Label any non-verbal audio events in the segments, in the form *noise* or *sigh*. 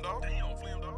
Flam dog. Damn, Flam dog.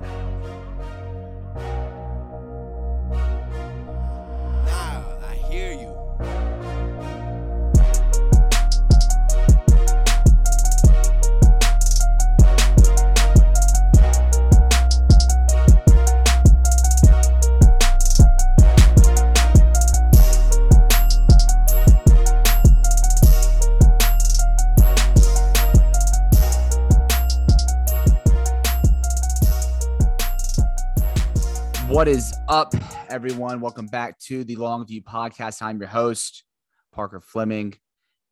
Up, everyone? Welcome back to the Longview Podcast. I'm your host, Parker Fleming,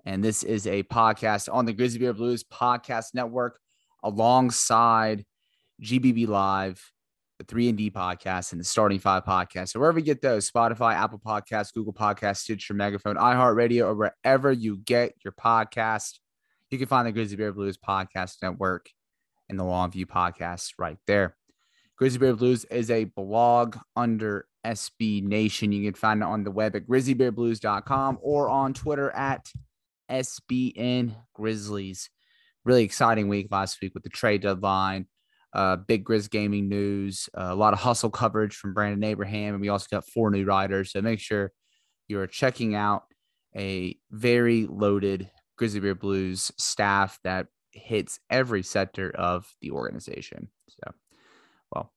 and this is a podcast on the Grizzly Bear Blues Podcast Network alongside GBB Live, the 3 and D podcast, and the Starting Five podcast. So wherever you get those, Spotify, Apple Podcasts, Google Podcasts, Stitcher, Megaphone, iHeartRadio, or wherever you get your podcast, you can find the Grizzly Bear Blues Podcast Network and the Longview Podcast right there. Grizzly Bear Blues is a blog under SB Nation. You can find it on the web at grizzlybearblues.com or on Twitter at SBN Grizzlies. Really exciting week last week with the trade deadline, uh, big Grizz gaming news, uh, a lot of hustle coverage from Brandon Abraham, and we also got four new riders. So make sure you are checking out a very loaded Grizzly Bear Blues staff that hits every sector of the organization. So well,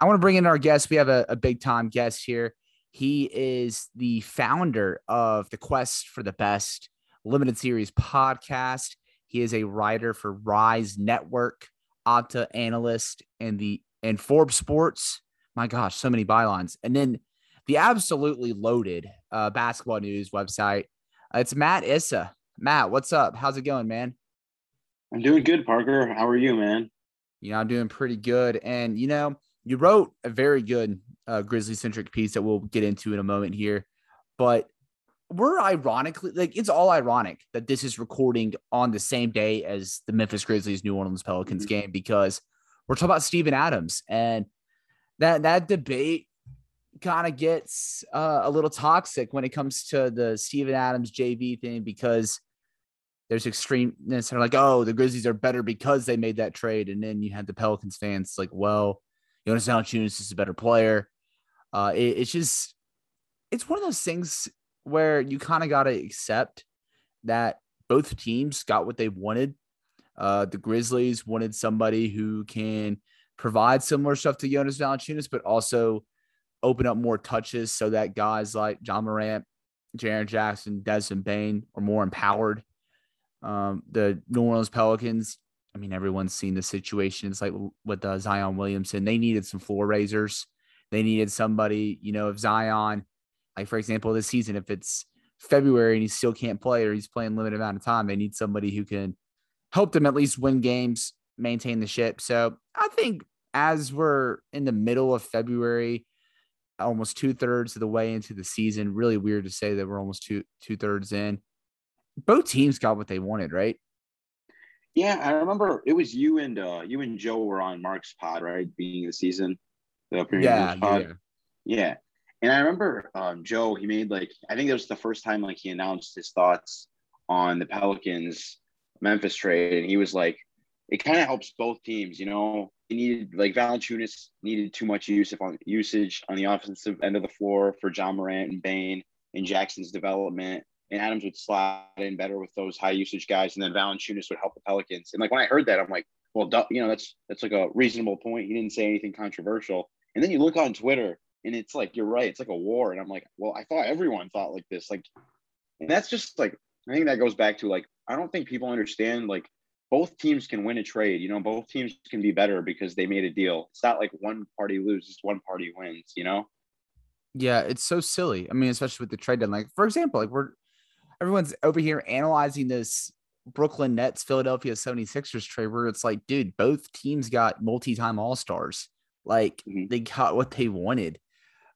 I want to bring in our guest. We have a, a big time guest here. He is the founder of the Quest for the Best limited series podcast. He is a writer for Rise Network, Opta analyst, and the and Forbes Sports. My gosh, so many bylines. And then the absolutely loaded uh, basketball news website. Uh, it's Matt Issa. Matt, what's up? How's it going, man? I'm doing good, Parker. How are you, man? You know, I'm doing pretty good. And, you know, you wrote a very good uh, Grizzly centric piece that we'll get into in a moment here. But we're ironically, like, it's all ironic that this is recording on the same day as the Memphis Grizzlies New Orleans Pelicans Mhm. game because we're talking about Steven Adams. And that, that debate kind of gets uh, a little toxic when it comes to the Steven Adams JV thing because there's extremeness are like, oh, the Grizzlies are better because they made that trade. And then you had the Pelicans fans like, well, Jonas Valanciunas is a better player. Uh, it- it's just, it's one of those things where you kind of got to accept that both teams got what they wanted. Uh, the Grizzlies wanted somebody who can provide similar stuff to Jonas Valanciunas, but also open up more touches so that guys like Ja Morant, Jaren Jackson, Desmond Bane are more empowered. Um, the New Orleans Pelicans, I mean, everyone's seen the situation. It's like with uh, Zion Williamson, they needed some floor raisers. They needed somebody, you know, if Zion, like for example, this season, if it's February and he still can't play or he's playing limited amount of time, they need somebody who can help them at least win games, maintain the ship. So I think as we're in the middle of February, almost two thirds of the way into the season, really weird to say that we're almost two two thirds in. Both teams got what they wanted, right? Yeah, I remember it was you and uh you and Joe were on Mark's pod, right? Beginning of the season. The Yeah, yeah, yeah. And I remember um Joe, he made like I think that was the first time like he announced his thoughts on the Pelicans Memphis trade. And he was like, it kind of helps both teams, you know. He needed like Valanciunas needed too much use on usage on the offensive end of the floor for Ja Morant and Bane and Jackson's development. And Adams would slide in better with those high usage guys, and then Valanciunas would help the Pelicans. And like when I heard that, I'm like, well, you know, that's that's like a reasonable point. He didn't say anything controversial. And then you look on Twitter, and it's like you're right, it's like a war. And I'm like, well, I thought everyone thought like this, like, and that's just like I think that goes back to like I don't think people understand like both teams can win a trade. You know, both teams can be better because they made a deal. It's not like one party loses, one party wins. You know. Yeah, it's so silly. I mean, especially with the trade deadline. Like, for example, like we're everyone's over here analyzing this Brooklyn Nets Philadelphia 76ers trade where it's like, dude, both teams got multi-time all-stars. Like Mhm. they got what they wanted.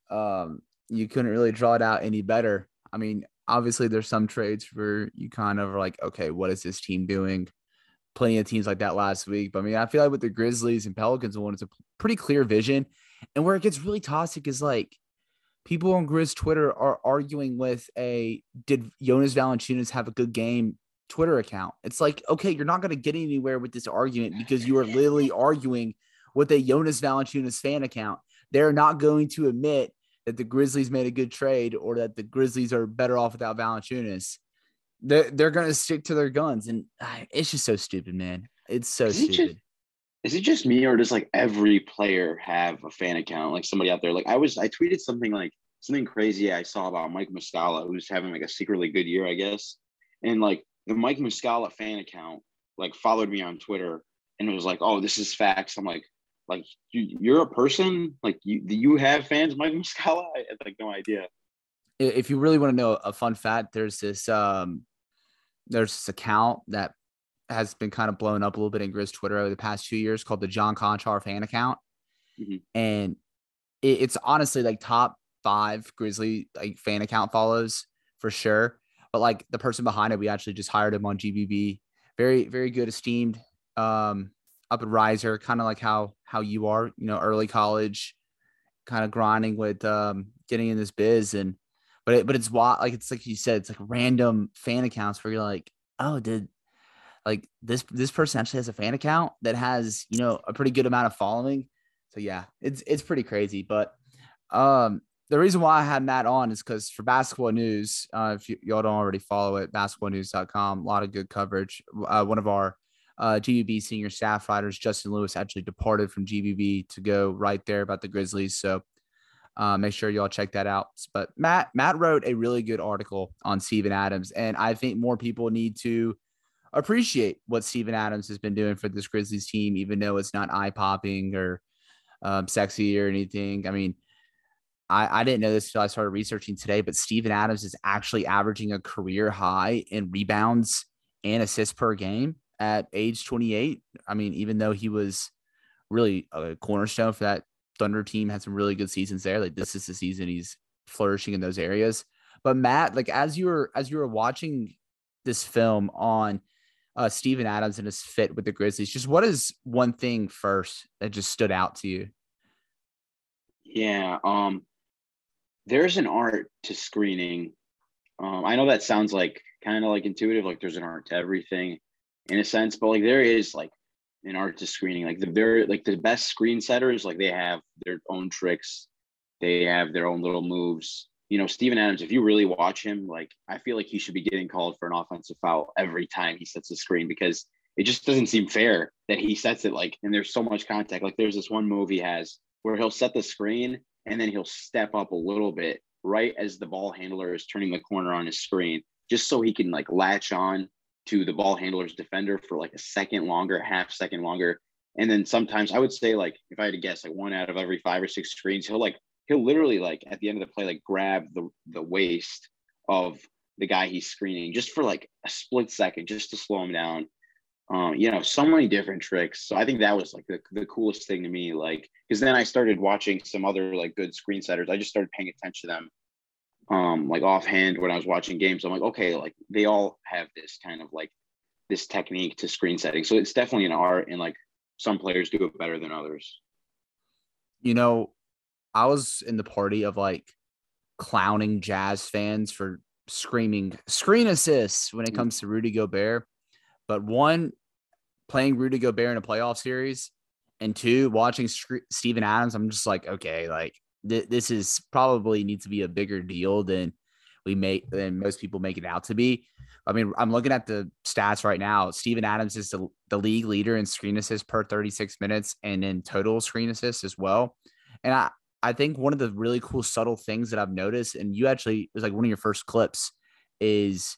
Um, you couldn't really draw it out any better. I mean, obviously there's some trades where you kind of are like, okay, what is this team doing? Plenty of teams like that last week. But I mean, I feel like with the Grizzlies and Pelicans one, it's a pretty clear vision. And where it gets really toxic is like people on Grizz Twitter are arguing with a did Jonas Valanciunas have a good game Twitter account. It's like, okay, you're not going to get anywhere with this argument because you are literally *laughs* arguing with a Jonas Valanciunas fan account. They're not going to admit that the Grizzlies made a good trade or that the Grizzlies are better off without Valanciunas. They're, they're going to stick to their guns. And uh, it's just so stupid, man. It's so stupid. Is it just me or does like every player have a fan account? Like somebody out there, like I was, I tweeted something like something crazy I saw about Mike Muscala, who's having like a secretly good year, I guess. And like the Mike Muscala fan account, like followed me on Twitter and it was like, oh, this is facts. I'm like, like you, you're a person, like you, do you have fans, Mike Muscala? I had like no idea. If you really want to know a fun fact, there's this um there's this account that has been kind of blown up a little bit in Grizz Twitter over the past two years called the John Konchar fan account. Mhm. And it, it's honestly like top five Grizzly like fan account follows for sure. But like the person behind it, we actually just hired him on GBB. Very, very good, esteemed, um, up and riser, kind of like how how you are, you know, early college, kind of grinding with um getting in this biz and but it, but it's why like it's like you said it's like random fan accounts where you're like oh did like this this person actually has a fan account that has you know a pretty good amount of following so yeah it's it's pretty crazy but um the reason why i had matt on is because for basketball news uh if you, y'all don't already follow it basketballnews.com a lot of good coverage uh, one of our uh, GBB senior staff writers, Justin Lewis, actually departed from GBB to go right there about the Grizzlies. So uh, make sure y'all check that out. But Matt Matt wrote a really good article on Steven Adams, and I think more people need to appreciate what Steven Adams has been doing for this Grizzlies team, even though it's not eye popping or um, sexy or anything. I mean, I, I didn't know this until I started researching today, but Steven Adams is actually averaging a career high in rebounds and assists per game at age 28. I mean, even though he was really a cornerstone for that Thunder team, had some really good seasons there. Like this is the season he's flourishing in those areas. But Matt, like as you were as you were watching this film on uh Steven Adams and his fit with the Grizzlies, just what is one thing first that just stood out to you? Yeah. Um, there's an art to screening. Um, I know that sounds like kind of like intuitive, like there's an art to everything in a sense, but like there is like an art to screening. Like the very like the best screen setters, like they have their own tricks, they have their own little moves. You know, Steven Adams, if you really watch him, like I feel like he should be getting called for an offensive foul every time he sets the screen because it just doesn't seem fair that he sets it like and there's so much contact. Like there's this one move he has where he'll set the screen and then he'll step up a little bit right as the ball handler is turning the corner on his screen, just so he can like latch on to the ball handler's defender for like a second longer, half second longer. And then sometimes I would say like if I had to guess, like one out of every five or six screens, he'll like he'll literally like at the end of the play, like grab the the waist of the guy he's screening just for like a split second, just to slow him down. Um, you know, so many different tricks. So I think that was like the, the coolest thing to me. Like, because then I started watching some other like good screen setters. I just started paying attention to them um like offhand when I was watching games. I'm like, okay, like they all have this kind of like this technique to screen setting. So it's definitely an art and like some players do it better than others. You know, I was in the party of like clowning jazz fans for screaming screen assists when it mm. comes to Rudy Gobert. But one, playing Rudy Gobert in a playoff series, and two, watching Sc- Steven Adams, I'm just like, okay, like th- this is probably needs to be a bigger deal than we make than most people make it out to be. I mean, I'm looking at the stats right now. Steven Adams is the, the league leader in screen assists per 36 minutes and in total screen assists as well. And I, I think one of the really cool subtle things that I've noticed, and you actually it was like one of your first clips, is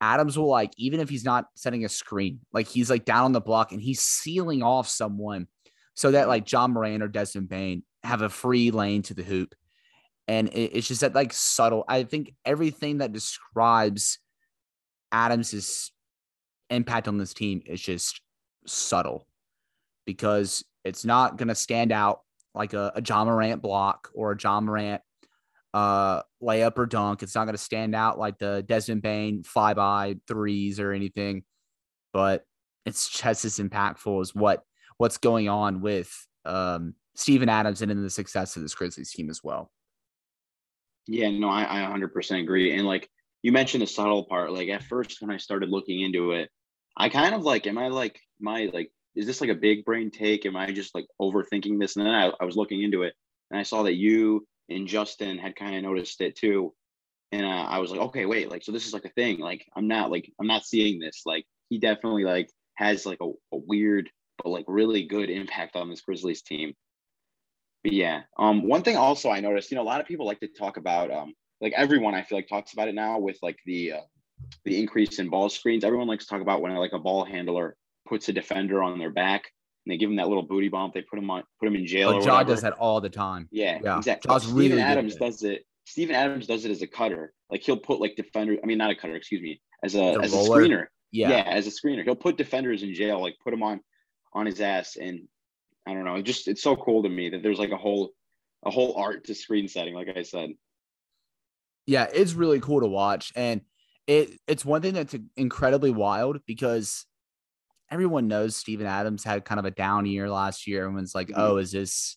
Adams will like, even if he's not setting a screen, like he's like down on the block and he's sealing off someone so that like John Moran or Desmond Bane have a free lane to the hoop. And it, it's just that like subtle. I think everything that describes Adams's impact on this team is just subtle because it's not going to stand out like a, a Ja Morant block or a Ja Morant uh, layup or dunk. It's not going to stand out like the Desmond Bane fly by threes or anything, but it's just as impactful as what what's going on with um, Steven Adams and in the success of this Grizzlies team as well. Yeah, no, I, I 100% agree. And like you mentioned the subtle part, like at first when I started looking into it, I kind of like, am I like, my like is this like a big brain take? Am I just like overthinking this? And then I, I was looking into it and I saw that you and Justin had kind of noticed it too. And uh, I was like, okay, wait, like, so this is like a thing. Like, I'm not like, I'm not seeing this. Like, he definitely like has like a, a weird, but like really good impact on this Grizzlies team. But yeah, um, one thing also I noticed, you know, a lot of people like to talk about, um, like everyone I feel like talks about it now with like the uh, the increase in ball screens. Everyone likes to talk about when like a ball handler puts a defender on their back and they give him that little booty bump. They put him on, put him in jail. Like Ja does that all the time. Yeah, Yeah. exactly. Ja's Steven really Adams it. does it. Steven Adams does it as a cutter. Like he'll put like defender. I mean, not a cutter. Excuse me. As a As a a screener. Yeah. Yeah. as a screener. He'll put defenders in jail. Like put him on on his ass. And I don't know. It just it's so cool to me that there's like a whole a whole art to screen setting. Like I said. yeah, it's really cool to watch, and it it's one thing that's incredibly wild because everyone knows Steven Adams had kind of a down year last year. Everyone's like, Mhm. "Oh, is this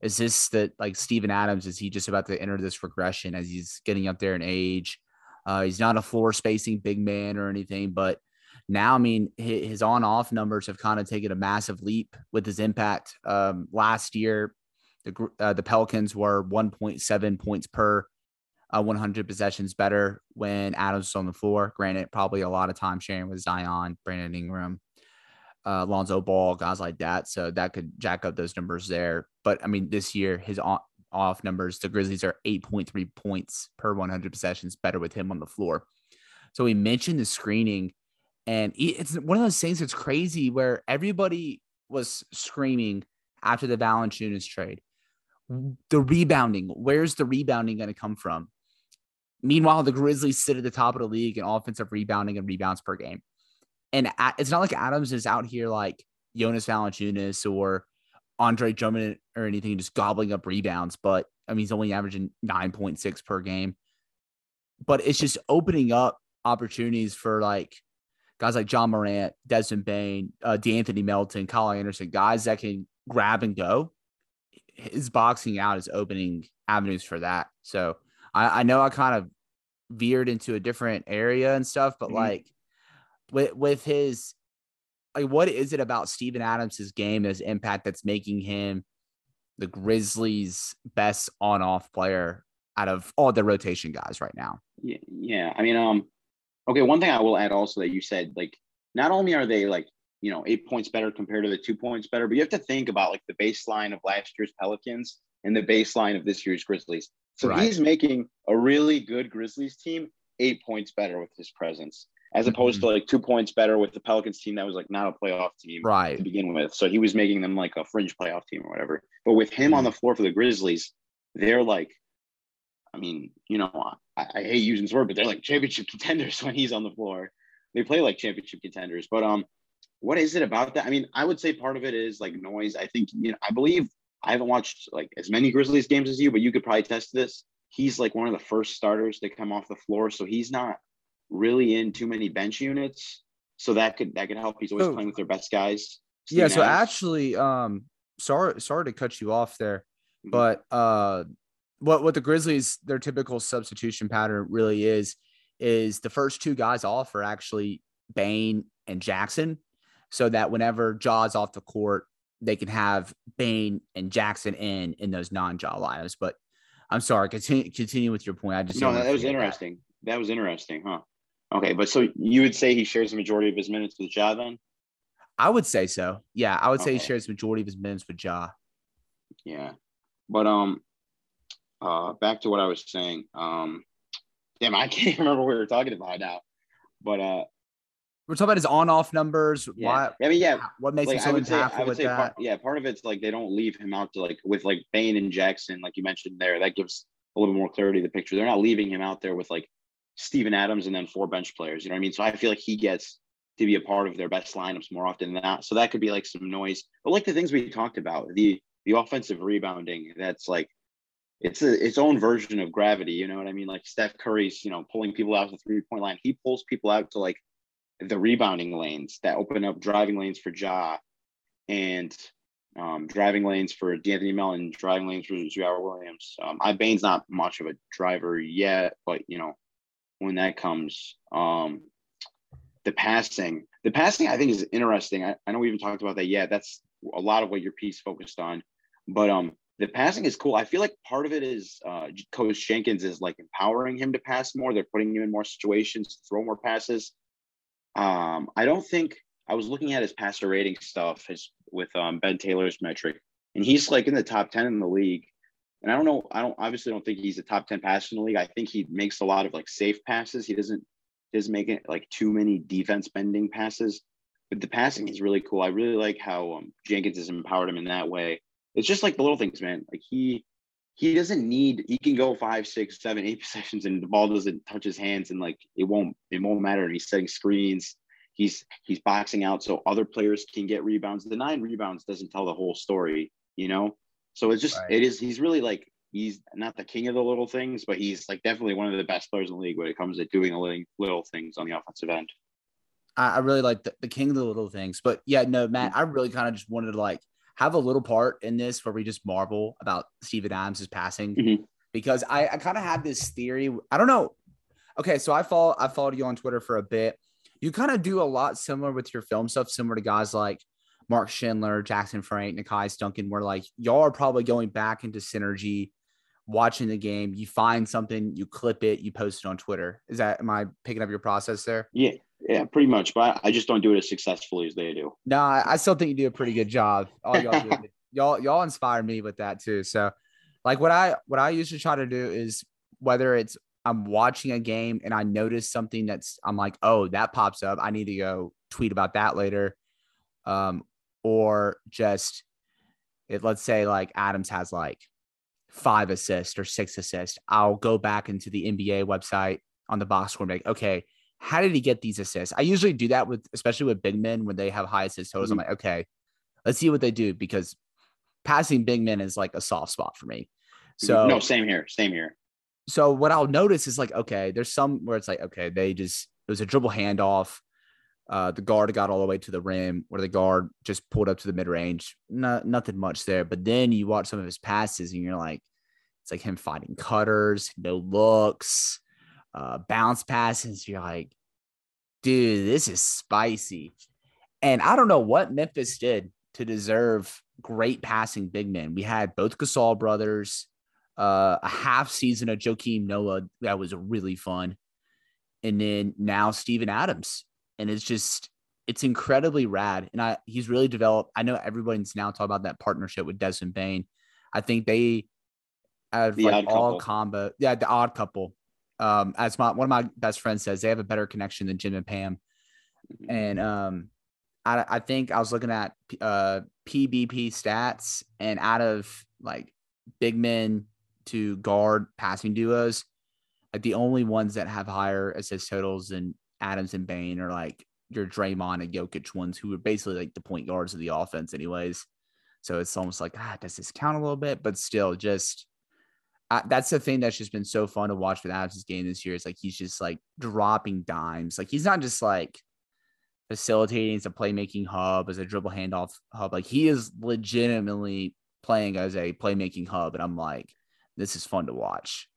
is this that like Steven Adams? Is he just about to enter this regression as he's getting up there in age? Uh, he's not a floor spacing big man or anything, but now, I mean, hi- his on off numbers have kind of taken a massive leap with his impact. Um, last year, the uh, the Pelicans were 1.7 points per uh, 100 possessions better when Adams was on the floor. Granted, probably a lot of time sharing with Zion, Brandon Ingram, uh, Lonzo Ball, guys like that. So that could jack up those numbers there. But I mean, this year, his on, off numbers, the Grizzlies are 8.3 points per 100 possessions better with him on the floor. So we mentioned the screening, and it's one of those things that's crazy where everybody was screaming after the Valanciunas trade. The rebounding, where's the rebounding going to come from? Meanwhile, the Grizzlies sit at the top of the league in offensive rebounding and rebounds per game. And it's not like Adams is out here like Jonas Valanciunas or Andre Drummond or anything, just gobbling up rebounds. But I mean, he's only averaging 9.6 per game. But it's just opening up opportunities for like guys like Ja Morant, Desmond Bane, uh, D'Anthony Melton, Kyle Anderson, guys that can grab and go. His boxing out is opening avenues for that. So I, I know I kind of veered into a different area and stuff, but Mhm. like with with his like what is it about Steven Adams' game, his impact that's making him the Grizzlies' best on off player out of all the rotation guys right now? Yeah, yeah. I mean, um, okay. One thing I will add also that you said, like, not only are they like, you know, eight points better compared to the two points better, but you have to think about like the baseline of last year's Pelicans and the baseline of this year's Grizzlies. So Right. he's making a really good Grizzlies team eight points better with his presence, as opposed to like two points better with the Pelicans team that was like not a playoff team Right. to begin with. So he was making them like a fringe playoff team or whatever. But with him on the floor for the Grizzlies, they're like, I mean, you know, I, I hate using this word, but they're like championship contenders *laughs* when he's on the floor. They play like championship contenders. But um, what is it about that? I mean, I would say part of it is like noise. I think you know, I believe I haven't watched like as many Grizzlies games as you, but you could probably test this. He's like one of the first starters to come off the floor, so he's not really in too many bench units. So that could that could help. He's always So- playing with their best guys. Yeah, Steven so actually, um, sorry, sorry to cut you off there, Mhm. but uh, what what the Grizzlies their typical substitution pattern really is is the first two guys off are actually Bane and Jackson, so that whenever Ja's off the court, they can have Bane and Jackson in in those non-Ja lineups. But I'm sorry, continue continue with your point. I just no, that, was interesting. That. was interesting, huh? Okay, but so you would say he shares the majority of his minutes with Ja then? I would say so. Yeah, I would say he Okay. shares majority of his minutes with Ja. Yeah. But um uh back to what I was saying. Um damn, I *laughs* can't remember what we were talking about now. But uh We're talking about his on-off numbers. yeah. Why? I mean, yeah, What makes like him so impactful I would with say that? part, yeah, part of it's like they don't leave him out to like with like Bane and Jackson, like you mentioned there. That gives a little more clarity to the picture. They're not leaving him out there with like Steven Adams and then four bench players. You know what I mean? So I feel like he gets to be a part of their best lineups more often than not. So that could be like some noise. But like the things we talked about, the the offensive rebounding, that's like it's a, its own version of gravity. You know what I mean? Like Steph Curry's, you know, pulling people out to the three point line. He pulls people out to like the rebounding lanes that open up driving lanes for Ja and um, driving lanes for D'Anthony Melton, driving lanes for J.R. Williams. Um, I Bane's not much of a driver yet, but you know, when that comes, um, the passing. the passing I think is interesting. I, I know we haven't talked about that yet. That's a lot of what your piece focused on, but um, the passing is cool. I feel like part of it is uh, Coach Jenkins is like empowering him to pass more. They're putting him in more situations to throw more passes. Um, I don't think I was looking at his passer rating stuff his, with um, Ben Taylor's metric, and he's like in the top ten in the league. And I don't know. I don't obviously don't think he's a top ten passer in the league. I think he makes a lot of like safe passes. He doesn't doesn't make it like too many defense bending passes. But the passing is really cool. I really like how um, Jenkins has empowered him in that way. It's just like the little things, man. Like he he doesn't need he can go five, six, seven, eight *laughs* possessions and the ball doesn't touch his hands and like it won't it won't matter. And he's setting screens. He's he's boxing out so other players can get rebounds. The nine rebounds doesn't tell the whole story, you know. So it's just right. it is he's really like he's not the king of the little things, but he's like definitely one of the best players in the league when it comes to doing the little, little things on the offensive end. I, I really like the, the, king of the little things, but yeah, no, Matt, I really kind of just wanted to like have a little part in this where we just marvel about Steven Adams' passing mm-hmm. because I, I kind of had this theory. I don't know. Okay, so I follow I followed you on Twitter for a bit. You kind of do a lot similar with your film stuff, similar to guys like Mark Schindler, Jackson Frank, Nekias Duncan, where like y'all are probably going back into synergy watching the game, you find something, you clip it, you post it on Twitter. Is that am I picking up your process there? Yeah, yeah, pretty much. But I just don't do it as successfully as they do. No, I, still think you do a pretty good job. All y'all do, *laughs* y'all y'all inspire me with that too. So, like what I what I usually try to do is whether it's I'm watching a game and I notice something that's I'm like, oh, that pops up. I need to go tweet about that later. Um, or just it, let's say like Adams has like five assists or six assists, I'll go back into the NBA website on the box score and make, okay, how did he get these assists? I usually do that with, especially with big men when they have high assist totals. Mm-hmm. I'm like, okay, let's see what they do because passing big men is like a soft spot for me. So no, same here, same here. So what I'll notice is like, okay, there's some where it's like, okay, they just it was a dribble handoff. Uh, the guard got all the way to the rim, where the guard just pulled up to the mid range. No, nothing much there. But then you watch some of his passes, and you're like, it's like him fighting cutters, no looks, uh, bounce passes. You're like, dude, this is spicy. And I don't know what Memphis did to deserve great passing big men. We had both Gasol brothers, uh, a half season of Joakim Noah that was really fun, and then now Steven Adams and it's just it's incredibly rad. And I he's really developed. I know everybody's now talking about that partnership with Desmond Bane. I think they have the like all couple. combo. Yeah, the odd couple. Um, as my one of my best friends says, they have a better connection than Jim and Pam. Mm-hmm. And um, I I think I was looking at uh PBP stats, and out of like big men to guard passing duos, like the only ones that have higher assist totals than Adams and Bane are like your Draymond and Jokic ones who are basically like the point guards of the offense, anyways. So it's almost like, ah, does this count a little bit? But still, just that's the thing that's just been so fun to watch with Adams' game this year. Is like he's just like dropping dimes. Like he's not just like facilitating as a playmaking hub, as a dribble handoff hub. Like he is legitimately playing as a playmaking hub. And I'm like, this is fun to watch.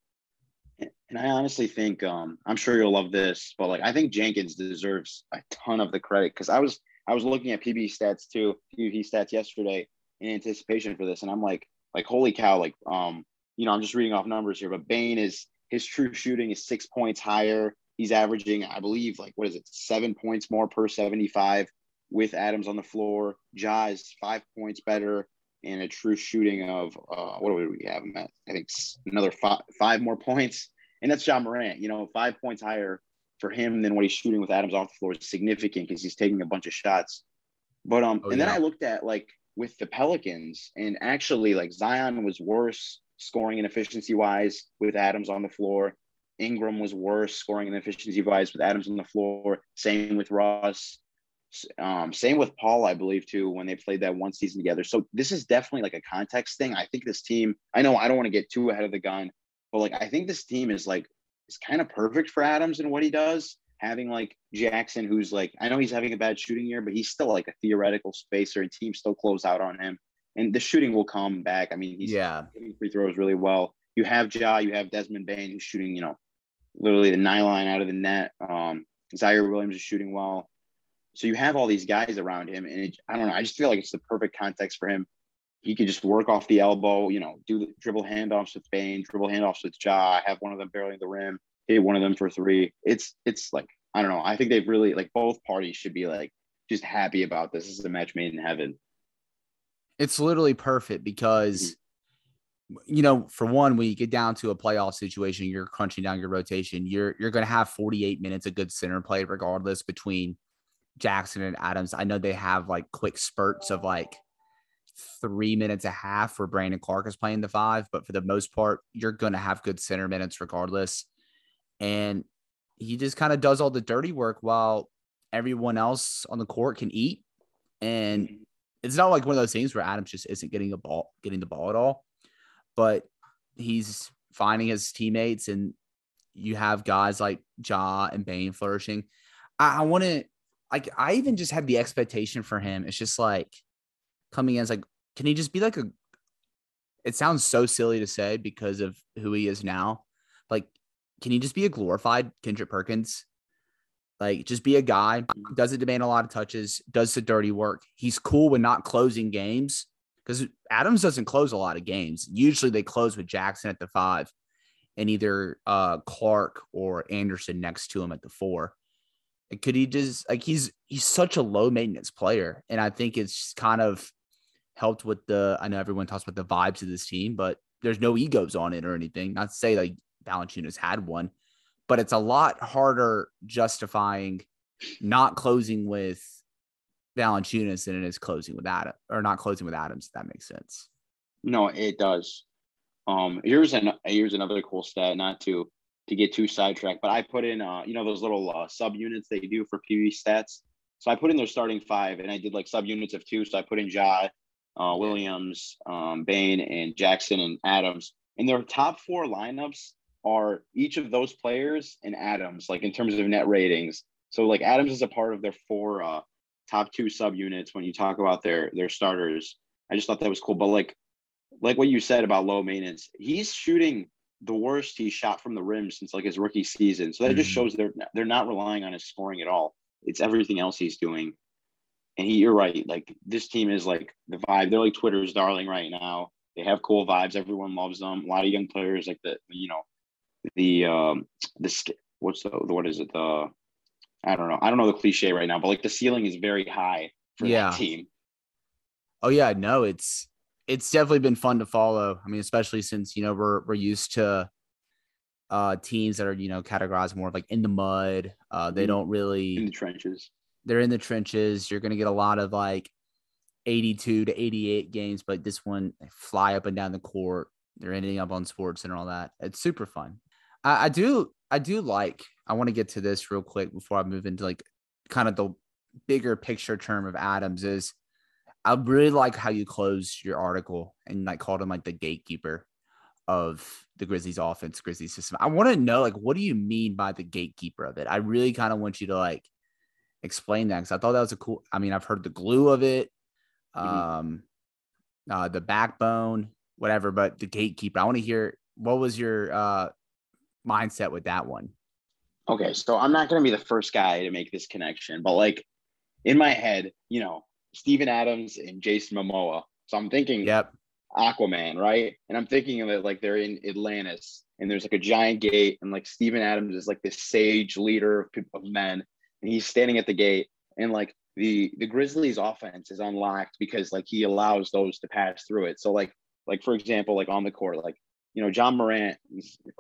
And I honestly think um, I'm sure you'll love this, but like I think Jenkins deserves a ton of the credit because I was I was looking at PB stats too, PB stats yesterday in anticipation for this, and I'm like like holy cow, like um you know I'm just reading off numbers here, but Bane is his true shooting is six points higher. He's averaging I believe like what is it seven points more per 75 with Adams on the floor. Ja is five points better and a true shooting of uh, what do we have him at? I think another five, five more points and that's Ja Morant. You know, five points higher for him than what he's shooting with Adams off the floor is significant because he's taking a bunch of shots. But um, oh, and yeah. then I looked at like with the Pelicans, and actually like Zion was worse scoring and efficiency wise with Adams on the floor. Ingram was worse scoring and efficiency wise with Adams on the floor. Same with Russ. Um, same with Paul, I believe, too, when they played that one season together. So this is definitely like a context thing. I think this team, I know I don't want to get too ahead of the gun, but like I think this team is like is kind of perfect for Adams and what he does. Having like Jackson, who's like I know he's having a bad shooting year, but he's still like a theoretical spacer, and teams still close out on him. And the shooting will come back. I mean, he's yeah hitting free throws really well. You have Ja, you have Desmond Bane, who's shooting, you know, literally the nine line out of the net. Um, Ziaire Williams is shooting well. So you have all these guys around him, and it, I don't know. I just feel like it's the perfect context for him. He could just work off the elbow, you know, do the dribble handoffs with Bane, dribble handoffs with Ja, have one of them barreling the rim, hit one of them for three. It's it's like I don't know. I think they've really like both parties should be like just happy about this. This is a match made in heaven. It's literally perfect because mm-hmm. you know, for one, when you get down to a playoff situation, you're crunching down your rotation. You're you're going to have 48 minutes of good center play regardless between Jackson and Adams. I know they have like quick spurts of like three minutes a half where Brandon Clarke is playing the five, but for the most part, you're going to have good center minutes regardless. And he just kind of does all the dirty work while everyone else on the court can eat. And it's not like one of those things where Adams just isn't getting a ball, getting the ball at all but he's finding his teammates and you have guys like Ja and Bane flourishing. I, I want to like I even just have the expectation for him. It's just like coming in as like, can he just be like a it sounds so silly to say because of who he is now. Like, can he just be a glorified Kendrick Perkins? Like, just be a guy, doesn't demand a lot of touches, does the dirty work. He's cool with not closing games, because Adams doesn't close a lot of games. Usually they close with Jackson at the five and either uh, Clarke or Anderson next to him at the four. Could he just like he's he's such a low maintenance player, and I think it's kind of helped with the. I know everyone talks about the vibes of this team, but there's no egos on it or anything. Not to say like Valanciunas had one, but it's a lot harder justifying not closing with Valanciunas than it is closing with Adam or not closing with Adams. If that makes sense. No, it does. Um, here's an here's another cool stat. Not to to get too sidetracked, but I put in uh, you know those little uh, sub units they do for PV stats. So I put in their starting five, and I did like sub units of two. So I put in Ja, uh, Williams, um, Bane, and Jackson and Adams. And their top four lineups are each of those players and Adams, like in terms of net ratings. So like Adams is a part of their four uh, top two subunits when you talk about their their starters. I just thought that was cool. But like like what you said about low maintenance, he's shooting the worst he shot from the rim since like his rookie season. So that mm-hmm. just shows they're they're not relying on his scoring at all. It's everything else he's doing. And he, you're right. Like this team is like the vibe. They're like Twitter's darling right now. They have cool vibes. Everyone loves them. A lot of young players, like the you know, the um the what's the what is it the I don't know. I don't know the cliche right now, but like the ceiling is very high for yeah. that team. Oh yeah, no, it's it's definitely been fun to follow. I mean, especially since you know we're we're used to uh teams that are you know categorized more like in the mud. Uh they mm-hmm. don't really in the trenches. They're in the trenches. You're gonna get a lot of like 82 to 88 games, but this one fly up and down the court. They're ending up on sports and all that. It's super fun. I, I do I do like I want to get to this real quick before I move into like kind of the bigger picture term of Adams is I really like how you closed your article and like called him like the gatekeeper of the Grizzlies offense, Grizzlies system. I want to know like what do you mean by the gatekeeper of it? I really kind of want you to like explain that because I thought that was a cool. I mean, I've heard the glue of it, mm-hmm. um, uh, the backbone, whatever, but the gatekeeper. I want to hear what was your uh mindset with that one. Okay, so I'm not going to be the first guy to make this connection, but like in my head, you know, Steven Adams and Jason Momoa. So I'm thinking, yep, Aquaman, right? And I'm thinking of it like they're in Atlantis and there's like a giant gate, and like Steven Adams is like this sage leader of, of men, he's standing at the gate, and like the the Grizzlies offense is unlocked because like he allows those to pass through it. So like like for example, like on the court, like you know, Ja Morant,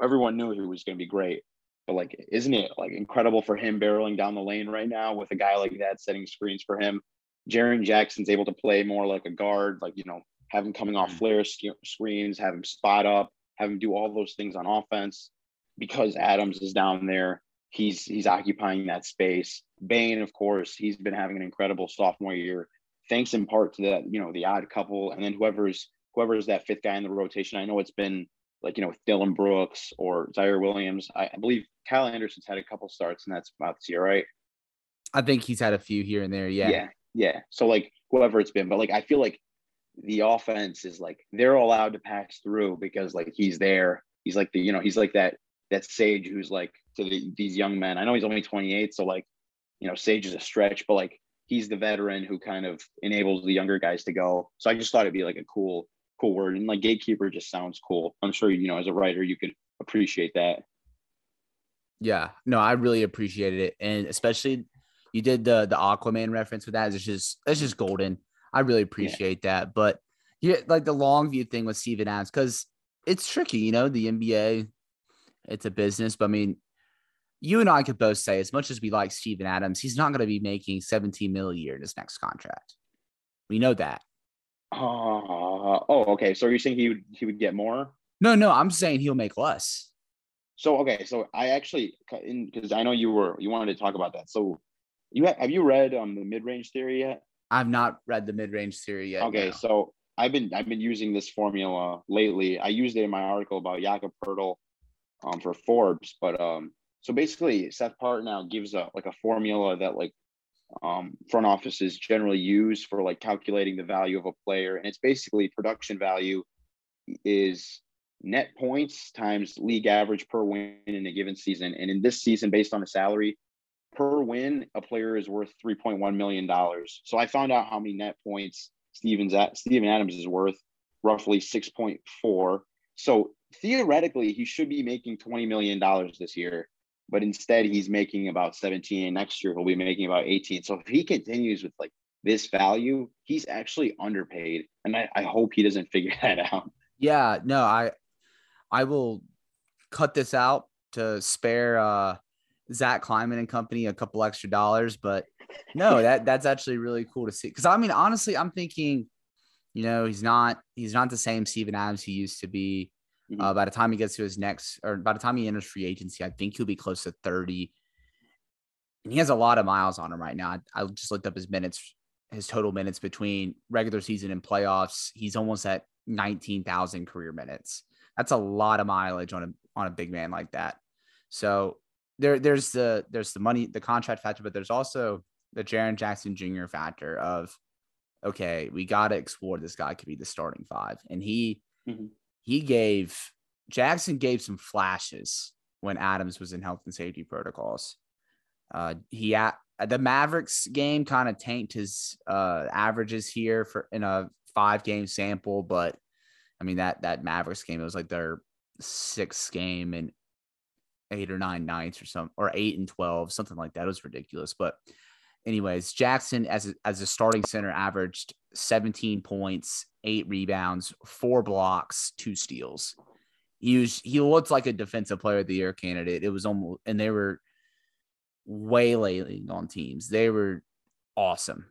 everyone knew he was going to be great. But like, isn't it like incredible for him barreling down the lane right now with a guy like that setting screens for him? Jaren Jackson's able to play more like a guard, like, you know, have him coming off mm. flare screens, have him spot up, have him do all those things on offense because Adams is down there. He's he's occupying that space. Bane, of course, he's been having an incredible sophomore year, thanks in part to that, you know, the odd couple, and then whoever's whoever's that fifth guy in the rotation. I know it's been like you know Dillon Brooks or Ziaire Williams. I, I, believe Kyle Anderson's had a couple starts and that's about this year, right? I think he's had a few here and there. Yeah. Yeah. Yeah. So like whoever it's been, but like I feel like the offense is like they're allowed to pass through because like he's there. He's like the you know he's like that that sage who's like to the, these young men. I know he's only 28, so like you know sage is a stretch, but like he's the veteran who kind of enables the younger guys to go. So I just thought it'd be like a cool, cool word. And like gatekeeper just sounds cool. I'm sure you know as a writer you could appreciate that. Yeah, no, I really appreciated it, and especially you did the the Aquaman reference with that. It's just it's just golden. I really appreciate yeah. that. But yeah, like the long view thing with Steven Adams, because it's tricky, you know, the NBA, it's a business. But I mean, you and I could both say, as much as we like Steven Adams, he's not going to be making 17 mil a year in his next contract. We know that. Uh, oh, okay. So you're you saying he would he would get more? No, no, I'm saying he'll make less. So okay, so I actually because I know you were you wanted to talk about that. So you have, have you read um the mid range theory yet? I've not read the mid range theory yet. Okay, no. so I've been I've been using this formula lately. I used it in my article about Jakob Poeltl um, for Forbes, but um, so basically Seth Partnow gives a like a formula that like um, front offices generally use for like calculating the value of a player, and it's basically production value is net points times league average per win in a given season. And in this season, based on the salary, per win, a player is worth $3.1 million. So I found out how many net points Stevens at Steven Adams is worth, roughly 6.4. So theoretically, he should be making $20 million this year, but instead he's making about 17. And next year he'll be making about 18. So if he continues with like this value, he's actually underpaid. And I, I hope he doesn't *laughs* figure that out. Yeah, no, I I will cut this out to spare uh Zach Kleiman and company a couple extra dollars, but no, *laughs* that that's actually really cool to see. Because I mean, honestly, I'm thinking, you know, he's not he's not the same Steven Adams he used to be. Mm-hmm. Uh, by the time he gets to his next, or by the time he enters free agency, I think he'll be close to 30. And he has a lot of miles on him right now. I, I just looked up his minutes, his total minutes between regular season and playoffs. He's almost at 19,000 career minutes. That's a lot of mileage on a on a big man like that. So there there's the there's the money the contract factor, but there's also the Jaren Jackson Jr. factor of okay, we got to explore this guy could be the starting five, and he mm-hmm. He gave Jackson gave some flashes when Adams was in health and safety protocols. Uh, he at the Mavericks game kind of tanked his uh, averages here for in a five game sample, but I mean that that Mavericks game it was like their sixth game and eight or nine nights or something, or eight and 12, something like that. It was ridiculous. But, anyways, Jackson as a, as a starting center averaged 17 points, eight rebounds, four blocks, two steals. He was, he looked like a defensive player of the year candidate. It was almost, and they were waylaying on teams. They were awesome.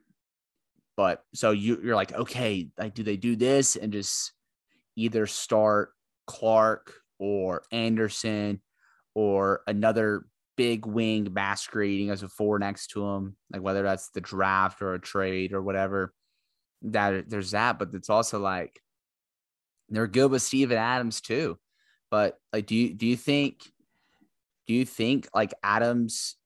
But so you, you're like, okay, like, do they do this and just either start Clarke or Anderson or another big wing masquerading as a four next to him, like whether that's the draft or a trade or whatever. That there's that, but it's also like they're good with Steven Adams too. But like, do you do you think do you think like Adams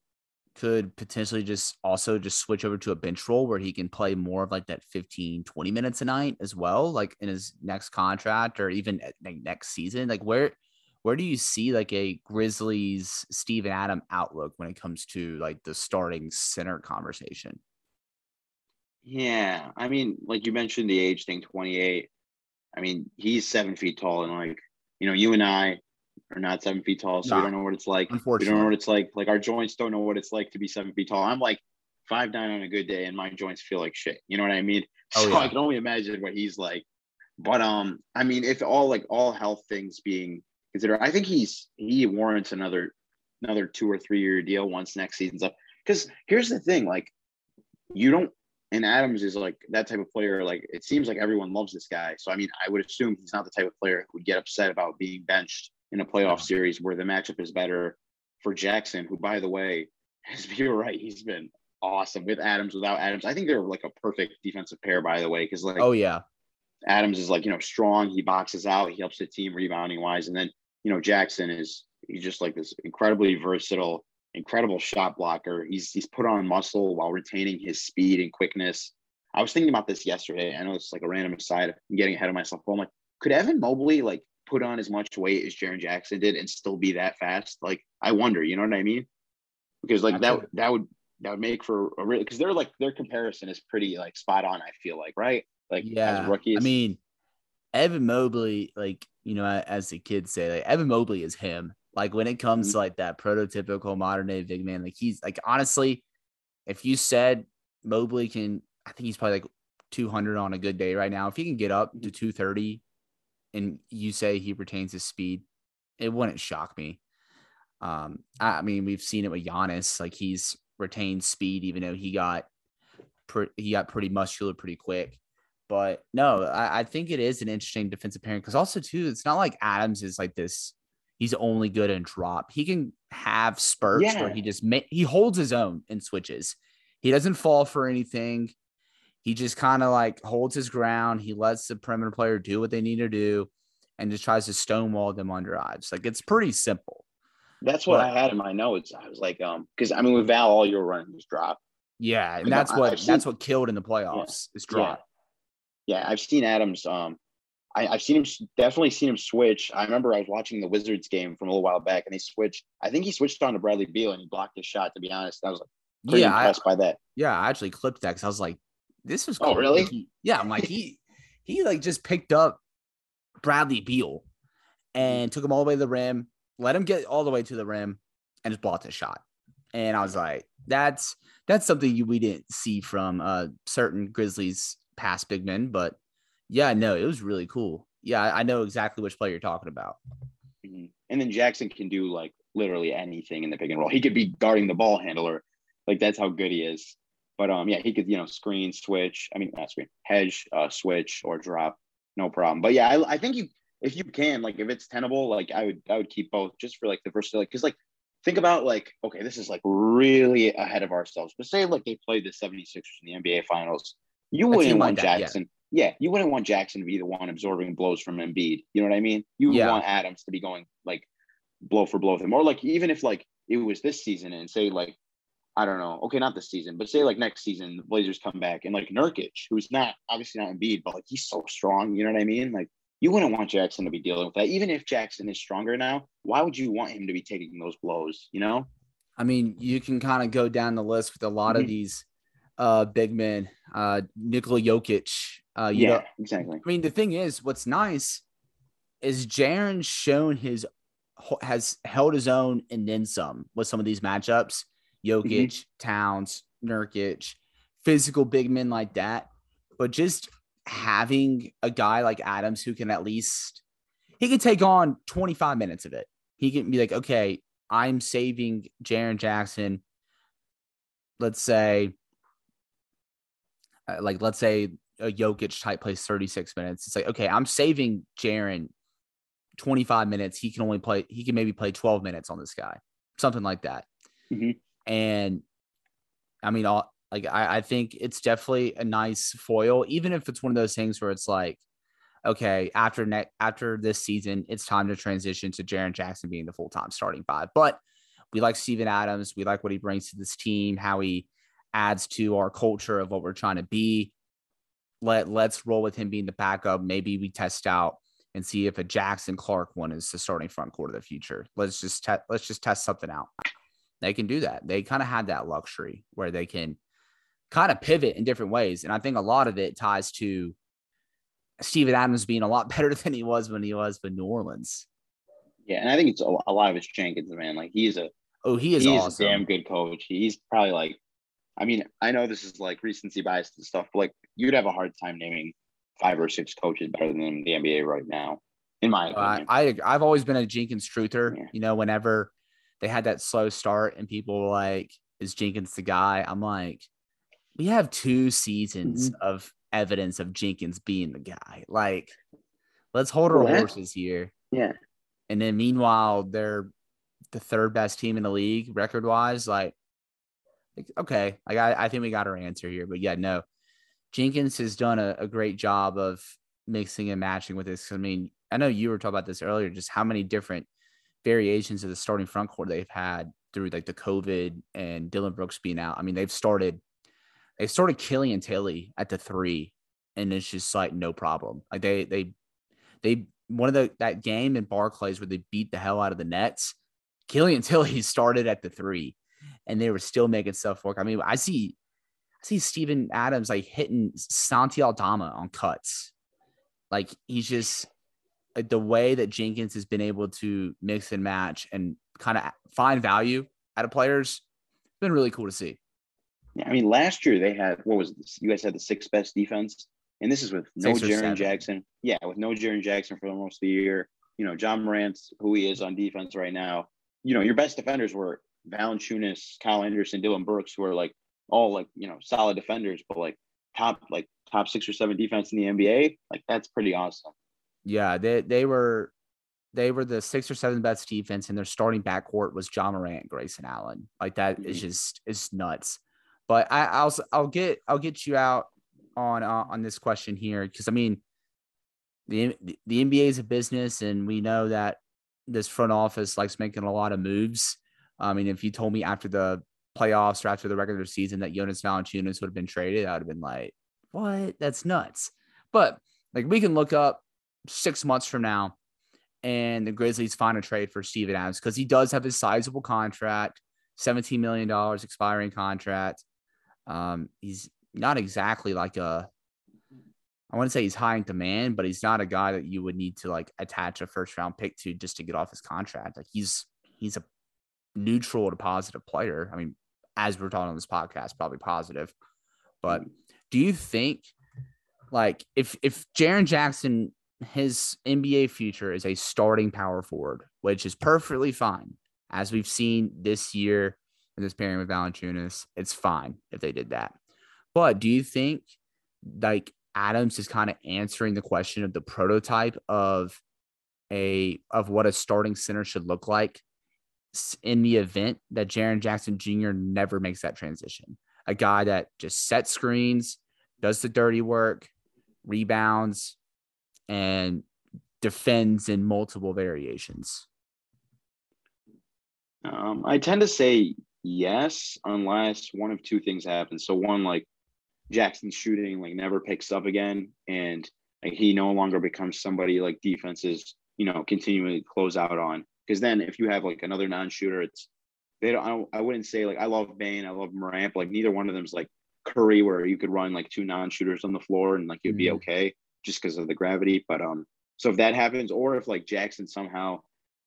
could potentially just also just switch over to a bench role where he can play more of like that 15 20 minutes a night as well like in his next contract or even eh, like next season like where where do you see like a Grizzlies Steven Adam outlook when it comes to like the starting center conversation? Yeah, I mean, like you mentioned the age thing, 28. I mean, he's seven feet tall, and like you know, you and I are not seven feet tall, so we don't know what it's like. Unfortunately, we don't know what it's like. Like our joints don't know what it's like to be seven feet tall. I'm like five nine on a good day, and my joints feel like shit. You know what I mean? *laughs* Oh, so yeah. I can only imagine what he's like. But um, I mean, if all like all health things being consider. I think he's he warrants another another two or three year deal once next season's up. Because here's the thing, like you don't and Adams is like that type of player. Like it seems like everyone loves this guy. So I mean, I would assume he's not the type of player who would get upset about being benched in a playoff series where the matchup is better for Jackson, who by the way, *laughs* you're right, he's been awesome with Adams, without Adams. I think they're like a perfect defensive pair, by the way, because like oh yeah. Adams is like, you know, strong. He boxes out. He helps the team rebounding wise. And then you know, Jackson is he's just like this incredibly versatile, incredible shot blocker. He's he's put on muscle while retaining his speed and quickness. I was thinking about this yesterday. I know it's like a random aside. I'm getting ahead of myself. But I'm like, could Evan Mobley like put on as much weight as Jaren Jackson did and still be that fast? Like, I wonder. You know what I mean? Because like that that would that would make for a real because they're like their comparison is pretty like spot on. I feel like right, like yeah. as rookies. I mean, Evan Mobley, like you know, as the kids say, like Evan Mobley is him. Like when it comes Mhm. to like that prototypical modern day big man, like he's like honestly, if you said Mobley can, I think he's probably like 200 on a good day right now. If he can get up to 230, and you say he retains his speed, it wouldn't shock me. Um, I, I mean, we've seen it with Giannis. Like he's retained speed, even though he got pre- he got pretty muscular pretty quick. But no, I, I think it is an interesting defensive pairing because also too, it's not like Adams is like this. He's only good in drop. He can have spurts where he just ma- he holds his own and switches. He doesn't fall for anything. He just kind of like holds his ground. He lets the perimeter player do what they need to do, and just tries to stonewall them on drives. Like it's pretty simple. That's what But- I had in my notes. I was like, um, because I mean, with Val, all you're running is drop. Yeah, and that's what that's what killed in the playoffs is drop. Yeah, I've seen Adams. Um, I, I've seen him definitely seen him switch. I remember I was watching the Wizards game from a little while back, and they switched. I think he switched on to Bradley Beal, and he blocked his shot. To be honest, I was like pretty Yeah, I, impressed by that. yeah, I actually clipped that because I was like, this was Oh, cool. really? Like, he- yeah, I'm like he he like just picked up Bradley Beal and took him all the way to the rim, let him get all the way to the rim, and just blocked his shot. And I was like, that's that's something you, we didn't see from uh certain Grizzlies past big men, but yeah, no, it was really cool. Yeah, I know exactly which player you're talking about. Mhm. And then Jackson can do like literally anything in the pick and roll. He could be guarding the ball handler. Like that's how good he is. But um, yeah, he could you know screen, switch. I mean, not screen, hedge, uh, switch or drop, no problem. But yeah, I, I think you if you can like if it's tenable, like I would I would keep both just for like the versatility. Because like think about like okay, this is like really ahead of ourselves. But say like they played the 76ers in the NBA Finals, you wouldn't like want that, yeah. Jackson. Yeah, you wouldn't want Jackson to be the one absorbing blows from Embiid. You know what I mean? You would Yeah. want Adams to be going like blow for blow with him. Or like even if like it was this season and say like I don't know, okay, not this season, but say like next season the Blazers come back and like Nurkic, who's not obviously not Embiid, but like he's so strong. You know what I mean? Like you wouldn't want Jackson to be dealing with that. Even if Jackson is stronger now, why would you want him to be taking those blows? You know? I mean, you can kind of go down the list with a lot of Mhm. these uh big men. Uh Nikola Jokic. Uh you yeah, know, exactly. I mean, the thing is, what's nice is Jaren's shown his has held his own and then some with some of these matchups. Jokic, Towns, Nurkic, physical big men like that. But just having a guy like Adams who can at least he can take on 25 minutes of it. He can be like, okay, I'm saving Jaren Jackson. Let's say, like, let's say a Jokic type plays 36 minutes. It's like, okay, I'm saving Jaren 25 minutes. He can only play, he can maybe play 12 minutes on this guy, something like that. Mhm. And I mean, all like, I, I think it's definitely a nice foil, even if it's one of those things where it's like, okay, after next after this season, it's time to transition to Jaren Jackson being the full time starting five. But we like Steven Adams. We like what he brings to this team, how he adds to our culture of what we're trying to be. Let let's roll with him being the backup. Maybe we test out and see if a Jackson Clarke one is the starting front court of the future. Let's just te- let's just test something out. They can do that. They kind of had that luxury where they can kind of pivot in different ways, and I think a lot of it ties to Steven Adams being a lot *laughs* better than he was when he was with New Orleans. Yeah, and I think it's a, a lot of it's Jenkins, man. Like he's a Oh, he is he's awesome. a damn good coach. He's probably like, I mean, I know this is like recency bias and stuff, but like you'd have a hard time naming five or six coaches better than the NBA right now, in my opinion. I I've always been a Jenkins truther. Yeah. You know, whenever they had that slow start and people were like, "Is Jenkins the guy?" I'm like, we have two seasons Mm-hmm. of evidence of Jenkins being the guy. Like, let's hold our horses here. yeah, And then meanwhile, they're the third best team in the league record wise. Like, okay, like I, I think we got our answer here. But yeah, no, Jenkins has done a, a great job of mixing and matching with this. I mean, I know you were talking about this earlier, just how many different variations of the starting front court they've had through like the COVID and Dillon Brooks being out. I mean, they've started they started Killian Tillie at the three, and it's just like no problem. Like they they they one of the that game in Barclays where they beat the hell out of the Nets. Killian Tillie *laughs* started at the three, and they were still making stuff work. I mean, I see, I see Steven Adams like hitting Santi Aldama on cuts. Like he's just like the way that Jenkins has been able to mix and match and kind of find value out of players. It's been really cool to see. Yeah, I mean, last year they had what was this? You guys had the sixth best defense, and this is with no Jaren Jackson. Yeah, with no Jaren Jackson for most of the year. You know, Ja Morant's who he is on defense right now. You know, your best defenders were Valanciunas, Kyle Anderson, Dillon Brooks, who are like all like you know solid defenders, but like top like top six or seven defense in the NBA. Like that's pretty awesome. Yeah, they they were they were the six or seven best defense, and their starting backcourt was Ja Morant, Grayson Allen. Like that mm-hmm. is just is nuts. But I, I'll I'll get I'll get you out on uh, on this question here because I mean the the NBA is a business, and we know that this front office likes making a lot of moves. I mean, if you told me after the playoffs or after the regular season that Jonas Valanciunas would have been traded, I would have been like, "What? That's nuts." But like, we can look up six months from now, and the Grizzlies find a trade for Steven Adams because he does have a sizable contract, seventeen million dollars expiring contract. Um, he's not exactly like a I want to say he's high in demand, but he's not a guy that you would need to like attach a first round pick to just to get off his contract. Like he's he's a neutral to positive player. I mean, as we're talking on this podcast, probably positive. But mm-hmm. do you think like if if Jaren Jackson his NBA future is a starting power forward, which is perfectly fine, as we've seen this year in this pairing with Valanciunas. It's fine if they did that. But do you think like Adams is kind of answering the question of the prototype of a of what a starting center should look like in the event that Jaren Jackson Jr. never makes that transition? A guy that just sets screens, does the dirty work, rebounds, and defends in multiple variations. Um, I tend to say yes, unless one of two things happens. So one, like Jackson's shooting like never picks up again, and like, he no longer becomes somebody like defenses, you know, continually close out on. Because then if you have like another non-shooter, it's they don't I, don't. I wouldn't say like I love Bane, I love Morant, but like neither one of them is like Curry, where you could run like two non-shooters on the floor and like you'd mm-hmm. be okay just because of the gravity. But um, so if that happens, or if like Jackson somehow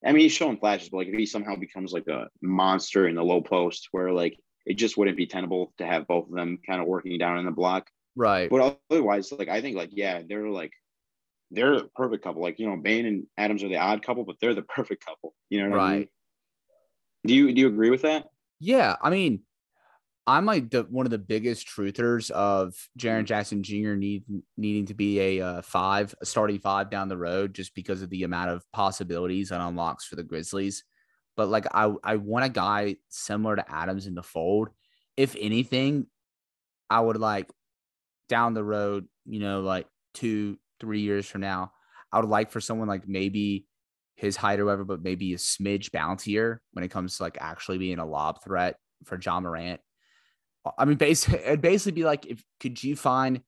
I mean, he's showing flashes, but like if he somehow becomes like a monster in the low post, where like it just wouldn't be tenable to have both of them kind of working down in the block. Right. But otherwise, like I think like yeah, they're like they're the perfect couple. Like you know, Bane and Adams are the odd couple, but they're the perfect couple. You know what right. I mean? Do you do you agree with that? Yeah, I mean, I'm like the, one of the biggest truthers of Jaren Jackson Jr. Need, needing to be a uh, five, a starting five down the road, just because of the amount of possibilities and unlocks for the Grizzlies. But like, I I want a guy similar to Adams in the fold. If anything, I would like down the road, you know, like two, three years from now, I would like for someone like maybe his height or whatever, but maybe a smidge bouncier when it comes to like actually being a lob threat for Ja Morant I mean, basically, *laughs* it'd basically be like if could you find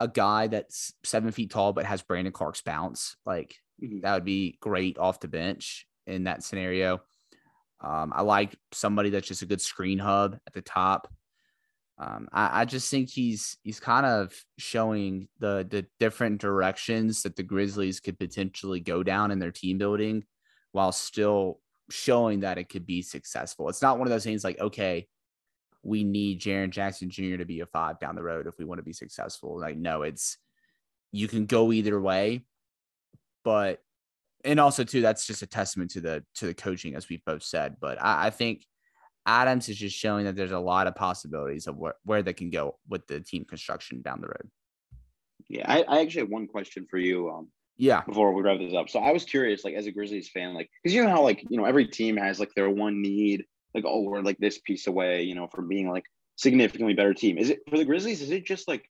a guy that's seven feet tall but has Brandon Clarke's bounce? Like mm-hmm. that would be great off the bench in that scenario. Um, I like somebody that's just a good screen hub at the top. Um, I, I, just think he's he's kind of showing the the different directions that the Grizzlies could potentially go down in their team building, while still showing that it could be successful. It's not one of those things like okay, we need Jaren Jackson Jr. to be a five down the road if we want to be successful. Like, no, it's you can go either way, but and also too, that's just a testament to the to the coaching, as we've both said. But I, I think Adams is just showing that there's a lot of possibilities of where, where they can go with the team construction down the road. Yeah, I, I actually have one question for you. Um, yeah. Before we wrap this up, so I was curious, like as a Grizzlies fan, like because you know how like you know every team has like their one need like oh we're like this piece away you know from being like significantly better team is it for the grizzlies is it just like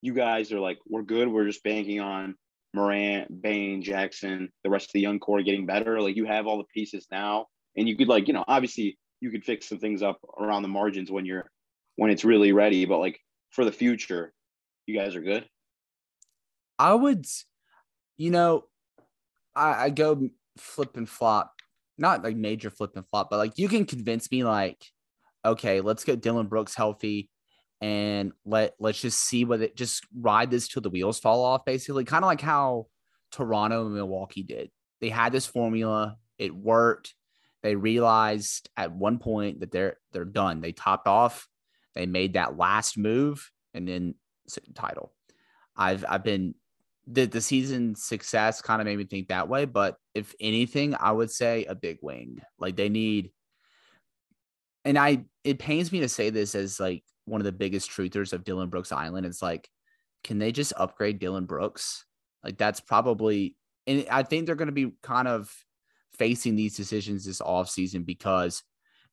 you guys are like we're good we're just banking on morant bane jackson the rest of the young core getting better like you have all the pieces now and you could like you know obviously you could fix some things up around the margins when you're when it's really ready but like for the future you guys are good i would you know i, I go flip and flop not like major flip and flop, but like you can convince me like, okay, let's get Dillon Brooks healthy and let let's just see what it just ride this till the wheels fall off, basically. Kind of like how Toronto and Milwaukee did. They had this formula, it worked. They realized at one point that they're they're done. They topped off, they made that last move, and then title. I've I've been the the season success kind of made me think that way, but if anything, I would say a big wing. Like they need and I it pains me to say this as like one of the biggest truthers of Dillon Brooks Island. It's like, can they just upgrade Dillon Brooks? Like that's probably and I think they're going to be kind of facing these decisions this offseason because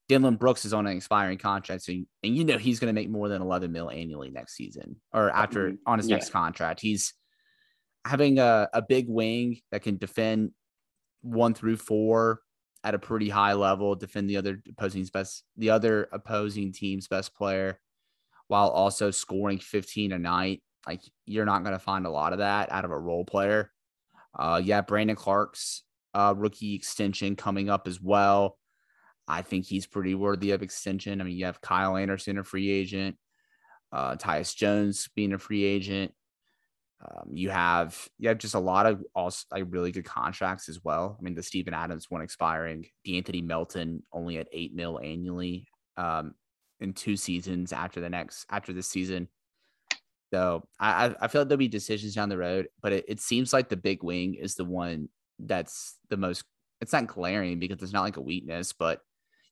Dillon Brooks is on an expiring contract. So, and you know he's going to make more than 11 mil annually next season or after mm-hmm. on his yeah. next contract. He's having a, a big wing that can defend one through four at a pretty high level, defend the other opposing's best, the other opposing team's best player, while also scoring 15 a night. Like you're not going to find a lot of that out of a role player. Uh, yeah, Brandon Clarke's uh, rookie extension coming up as well. I think he's pretty worthy of extension. I mean, you have Kyle Anderson, a free agent, uh, Tyus Jones being a free agent. Um, you have you have just a lot of also like really good contracts as well. I mean, the Steven Adams one expiring, De'Anthony Melton only at eight mil annually um, in two seasons after the next after this season. So I I feel like there'll be decisions down the road, but it, it seems like the big wing is the one that's the most. It's not glaring because it's not like a weakness, but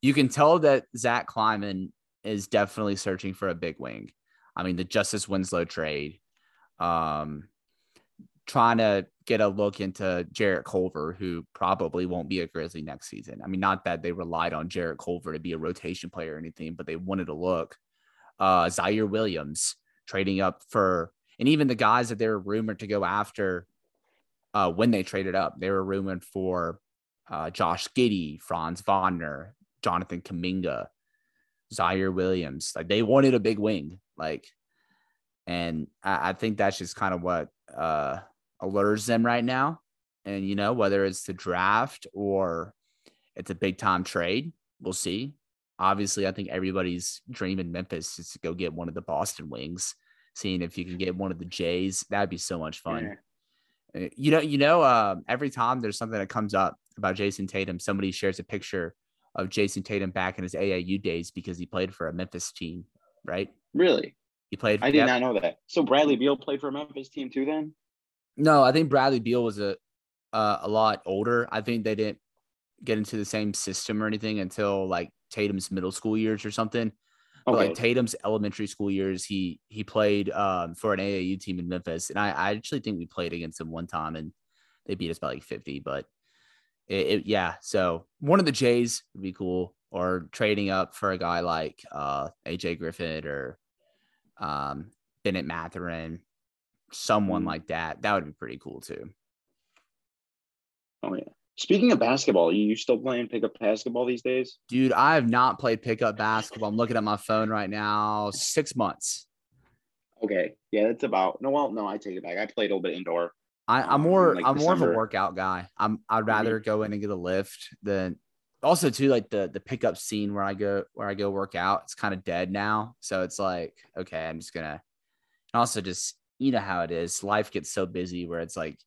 you can tell that Zach Kleiman is definitely searching for a big wing. I mean, the Justice Winslow trade um, trying to get a look into Jarrett Culver, who probably won't be a Grizzly next season. I mean, not that they relied on Jarrett Culver to be a rotation player or anything, but they wanted to look. Uh, Ziaire Williams trading up for, and even the guys that they were rumored to go after uh, when they traded up, they were rumored for uh, Josh Giddey, Franz Wagner, Jonathan Kuminga, Ziaire Williams. Like they wanted a big wing. Like and I, I think that's just kind of what uh, allures them right now. And, you know, whether it's the draft or it's a big time trade, we'll see. Obviously, I think everybody's dream in Memphis is to go get one of the Boston Wings, seeing if you can get one of the Jays. That'd be so much fun. Uh, you know, you know, uh, every time there's something that comes up about Jayson Tatum, somebody shares a picture of Jayson Tatum back in his AAU days because he played for a Memphis team, right? Really? He played. I did yep. not know that. So Bradley Beal played for a Memphis team too. Then. No, I think Bradley Beal was a uh, a lot older. I think they didn't get into the same system or anything until like Tatum's middle school years or something. But like Tatum's elementary school years, he he played um, for an AAU team in Memphis, and I, I actually think we played against him one time, and they beat us by like fifty. But it, it, yeah, so one of the Jays would be cool, or trading up for a guy like uh, AJ Griffin or um, Bennett Mathurin, someone mm. like that. That would be pretty cool too. Oh yeah. Speaking of basketball, you still playing pickup basketball these days? Dude, I have not played pickup basketball. I'm looking at my phone right now. Six months. Okay. Yeah, that's about no well, no, I take it back. I played a little bit indoor. I, am um, more like I'm December. more of a workout guy. I'm I'd rather go in and get a lift than also too like the the pickup scene where I go where I go work out, it's kind of dead now. So it's like, okay, I'm just gonna also just you know how it is. Life gets so busy where it's like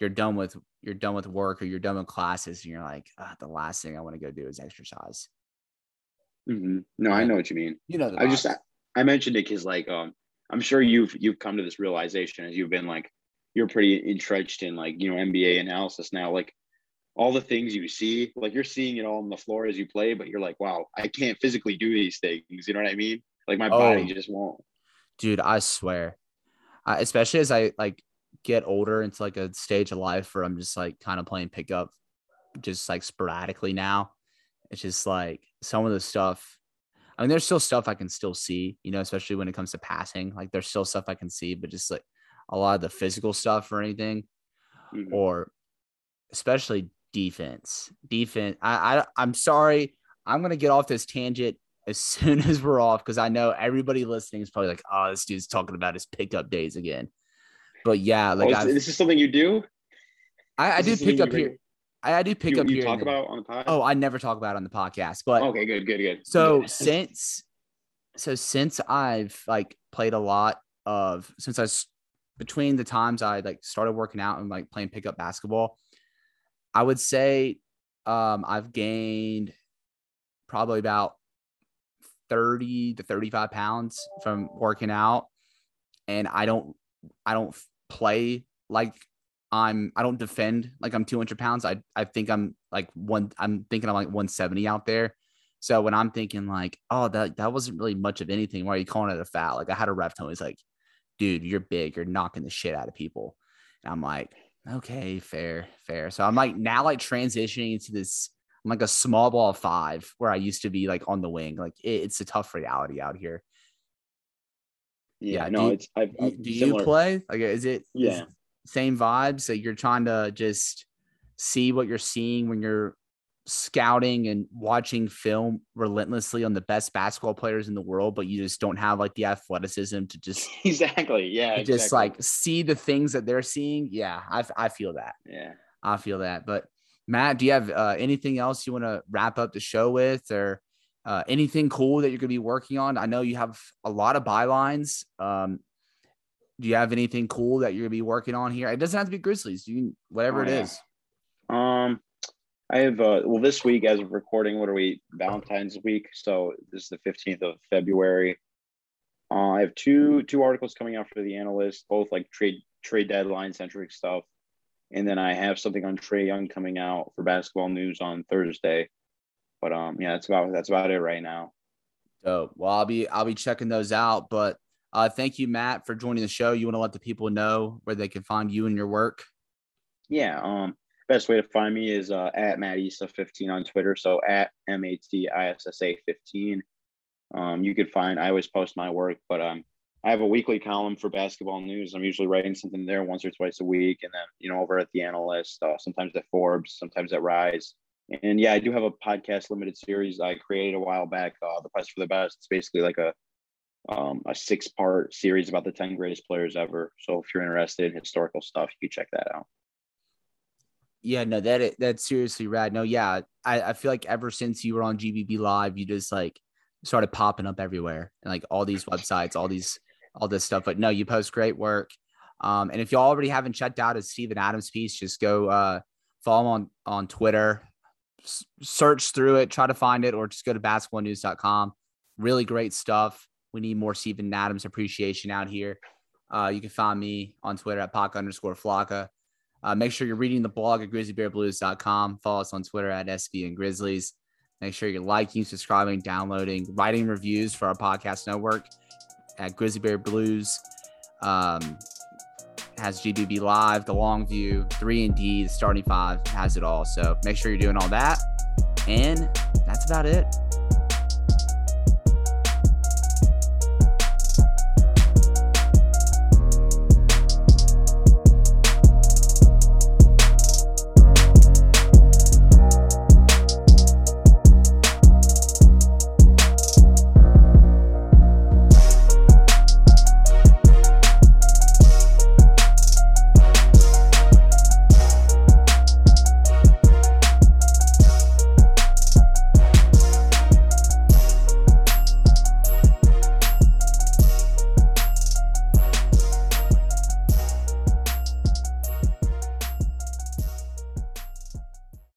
you're done with you're done with work or you're done with classes and you're like, oh, the last thing I want to go do is exercise. Mm-hmm. No, I know what you mean. You know, I just I, I mentioned it because like um I'm sure you've you've come to this realization as you've been like you're pretty entrenched in like you know NBA analysis now. Like all the things you see, like you're seeing it all on the floor as you play, but you're like, wow, I can't physically do these things. You know what I mean? Like my oh, body just won't. Dude, I swear, I, especially as I like get older into like a stage of life where I'm just like kind of playing pickup, just like sporadically now. It's just like some of the stuff. I mean, there's still stuff I can still see, you know, especially when it comes to passing. Like there's still stuff I can see, but just like a lot of the physical stuff or anything, mm-hmm. or especially defense. Defense. I, I I'm sorry. I'm gonna get off this tangent as *laughs* soon as we're off because I know everybody listening is probably like, oh, this dude's talking about his pickup days again. But yeah, like oh, this is something you do. I, I do pick up here. I, I do pick you, up you here. talk about on the podcast? Oh, I never talk about it on the podcast, but okay, good, good, good. so since so since I've like played a lot of since I s- between the times I like started working out and like playing pickup basketball, I would say um I've gained probably about 30 to 35 pounds from working out and I don't I don't play like I'm I don't defend like I'm 200 pounds. I I think I'm like one I'm thinking I'm like 170 out there. So when I'm thinking like, oh, that that wasn't really much of anything. Why are you calling it a foul? Like I had a ref tell me, he's like, dude, you're big, you're knocking the shit out of people. And I'm like, okay, fair, fair. So I'm like now like transitioning into this I'm like a small ball five where I used to be like on the wing. Like it, it's a tough reality out here. Yeah, yeah, no, you- it's I've, Do, I've do you play? Like is it? Yeah. same vibe? So you're trying to just see what you're seeing when you're scouting and watching film relentlessly on the best basketball players in the world, but you just don't have like the athleticism to just *laughs* exactly. Yeah, just exactly. like see the things that they're seeing. Yeah, I, I feel that. yeah. I feel that. But Matt, do you have uh, anything else you want to wrap up the show with, or uh, anything cool that you're going to be working on? I know you have a lot of bylines. Um, do you have anything cool that you're going to be working on here? It doesn't have to be Grizzlies. You can, whatever Oh, it yeah. is. Um, I have uh, well this week as of recording. What are we? Valentine's week. So this is the fifteenth of February. Uh, I have two two articles coming out for the analyst, both like trade trade deadline centric stuff, and then I have something on Trae Young coming out for Basketball News on Thursday. But um, yeah, that's about that's about it right now. So, well, I'll be I'll be checking those out. But uh, thank you, Matt, for joining the show. You want to let the people know where they can find you and your work? Yeah. Um, best way to find me is uh, at Matt Issa 15 on Twitter. So at M A T I S S A 15. Um, you could find, I always post my work, but um, I have a weekly column for basketball news. I'm usually writing something there once or twice a week. And then, you know, over at the analyst, uh, sometimes at Forbes, sometimes at Rise. And yeah, I do have a podcast limited series I created a while back, uh, The Quest for the Best. It's basically like a, um, a six part series about the 10 greatest players ever. So if you're interested in historical stuff, you can check that out. Yeah, no, that that's seriously rad. No, yeah, I, I feel like ever since you were on GBB Live, you just like started popping up everywhere and like all these websites, all these all this stuff. But no, you post great work. Um, and if you already haven't checked out his Steven Adams piece, just go uh, follow him on on Twitter, search through it, try to find it, or just go to basketballnews.com. Really great stuff. We need more Steven Adams appreciation out here. Uh, you can find me on Twitter at Pac underscore Flocka. Uh, make sure you're reading the blog at grizzlybearblues.com. Follow us on Twitter at SV and Grizzlies. Make sure you're liking, subscribing, downloading, writing reviews for our podcast network at Grizzly Bear Blues. Um, has GBB Live, the Long View, 3 and D, the starting five, has it all. So make sure you're doing all that. And that's about it.